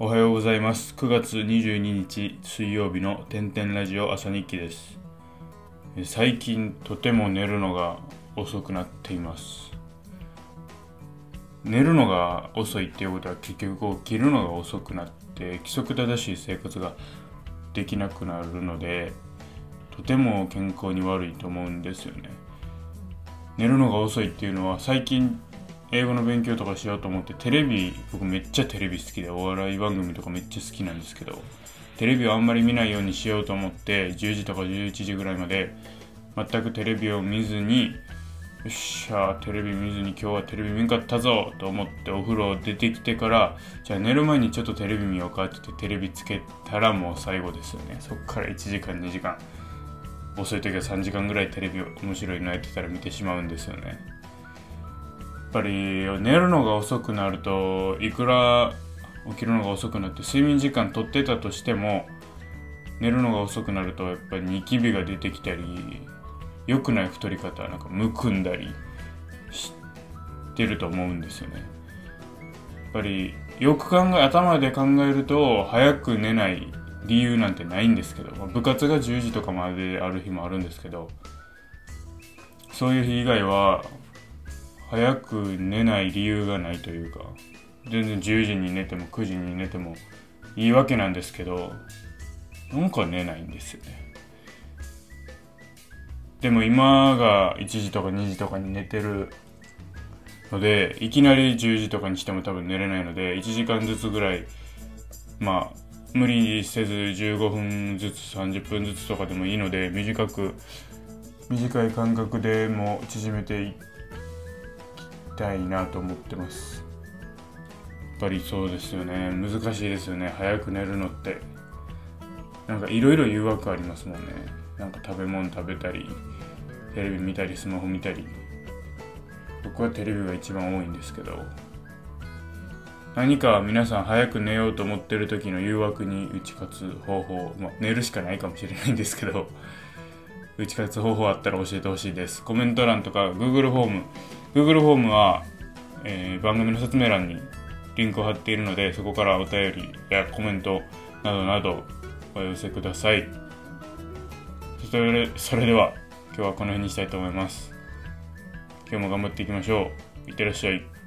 おはようございます。9月22日水曜日の天々ラジオ朝日記です。最近とても寝るのが遅くなっています。寝るのが遅いっていうことは結局起きるのが遅くなって規則正しい生活ができなくなるのでとても健康に悪いと思うんですよね。寝るのが遅いっていうのは最近英語の勉強とかしようと思ってテレビ僕めっちゃテレビ好きでお笑い番組とかめっちゃ好きなんですけどテレビをあんまり見ないようにしようと思って10時とか11時ぐらいまで全くテレビを見ずによっしゃテレビ見ずに今日はテレビ見んかったぞと思ってお風呂出てきてからじゃあ寝る前にちょっとテレビ見ようかって言ってテレビつけたらもう最後ですよね。そっから1時間2時間。遅い時は3時間ぐらいテレビ面白いのやってたら見てしまうんですよね。ぱり寝るのが遅くなるといくら起きるのが遅くなって睡眠時間取ってたとしても寝るのが遅くなるとやっぱりニキビが出てきたり良くない太り方なんかむくんだりしてると思うんですよね。やっぱりよく考え頭で考えると早く寝ない理由なんてないんですけどま部活が10時とかまである日もあるんですけどそういう日以外は早く寝ない理由がないというか全然10時に寝ても9時に寝てもいいわけなんですけどなんか寝ないんですよね。でも今が1時とか2時とかに寝てるのでいきなり10時とかにしても多分寝れないので1時間ずつぐらいまあ無理せず15分ずつ30分ずつとかでもいいので短く短い間隔でも縮めていきたいなと思ってます。やっぱりそうですよね。難しいですよね。早く寝るのって。なんかいろいろ誘惑ありますもんね。なんか食べ物食べたりテレビ見たりスマホ見たり。僕はテレビが一番多いんですけど。何か皆さん早く寝ようと思ってる時の誘惑に打ち勝つ方法、まあ、寝るしかないかもしれないんですけど。打ち勝つ方法あったら教えてほしいです。コメント欄とか Google フォーム Google フォームは、えー番組の説明欄にリンクを貼っているのでそこからお便りやコメントなどなどお寄せください。それそれでは今日はこの辺にしたいと思います。今日も頑張っていきましょう。いってらっしゃい。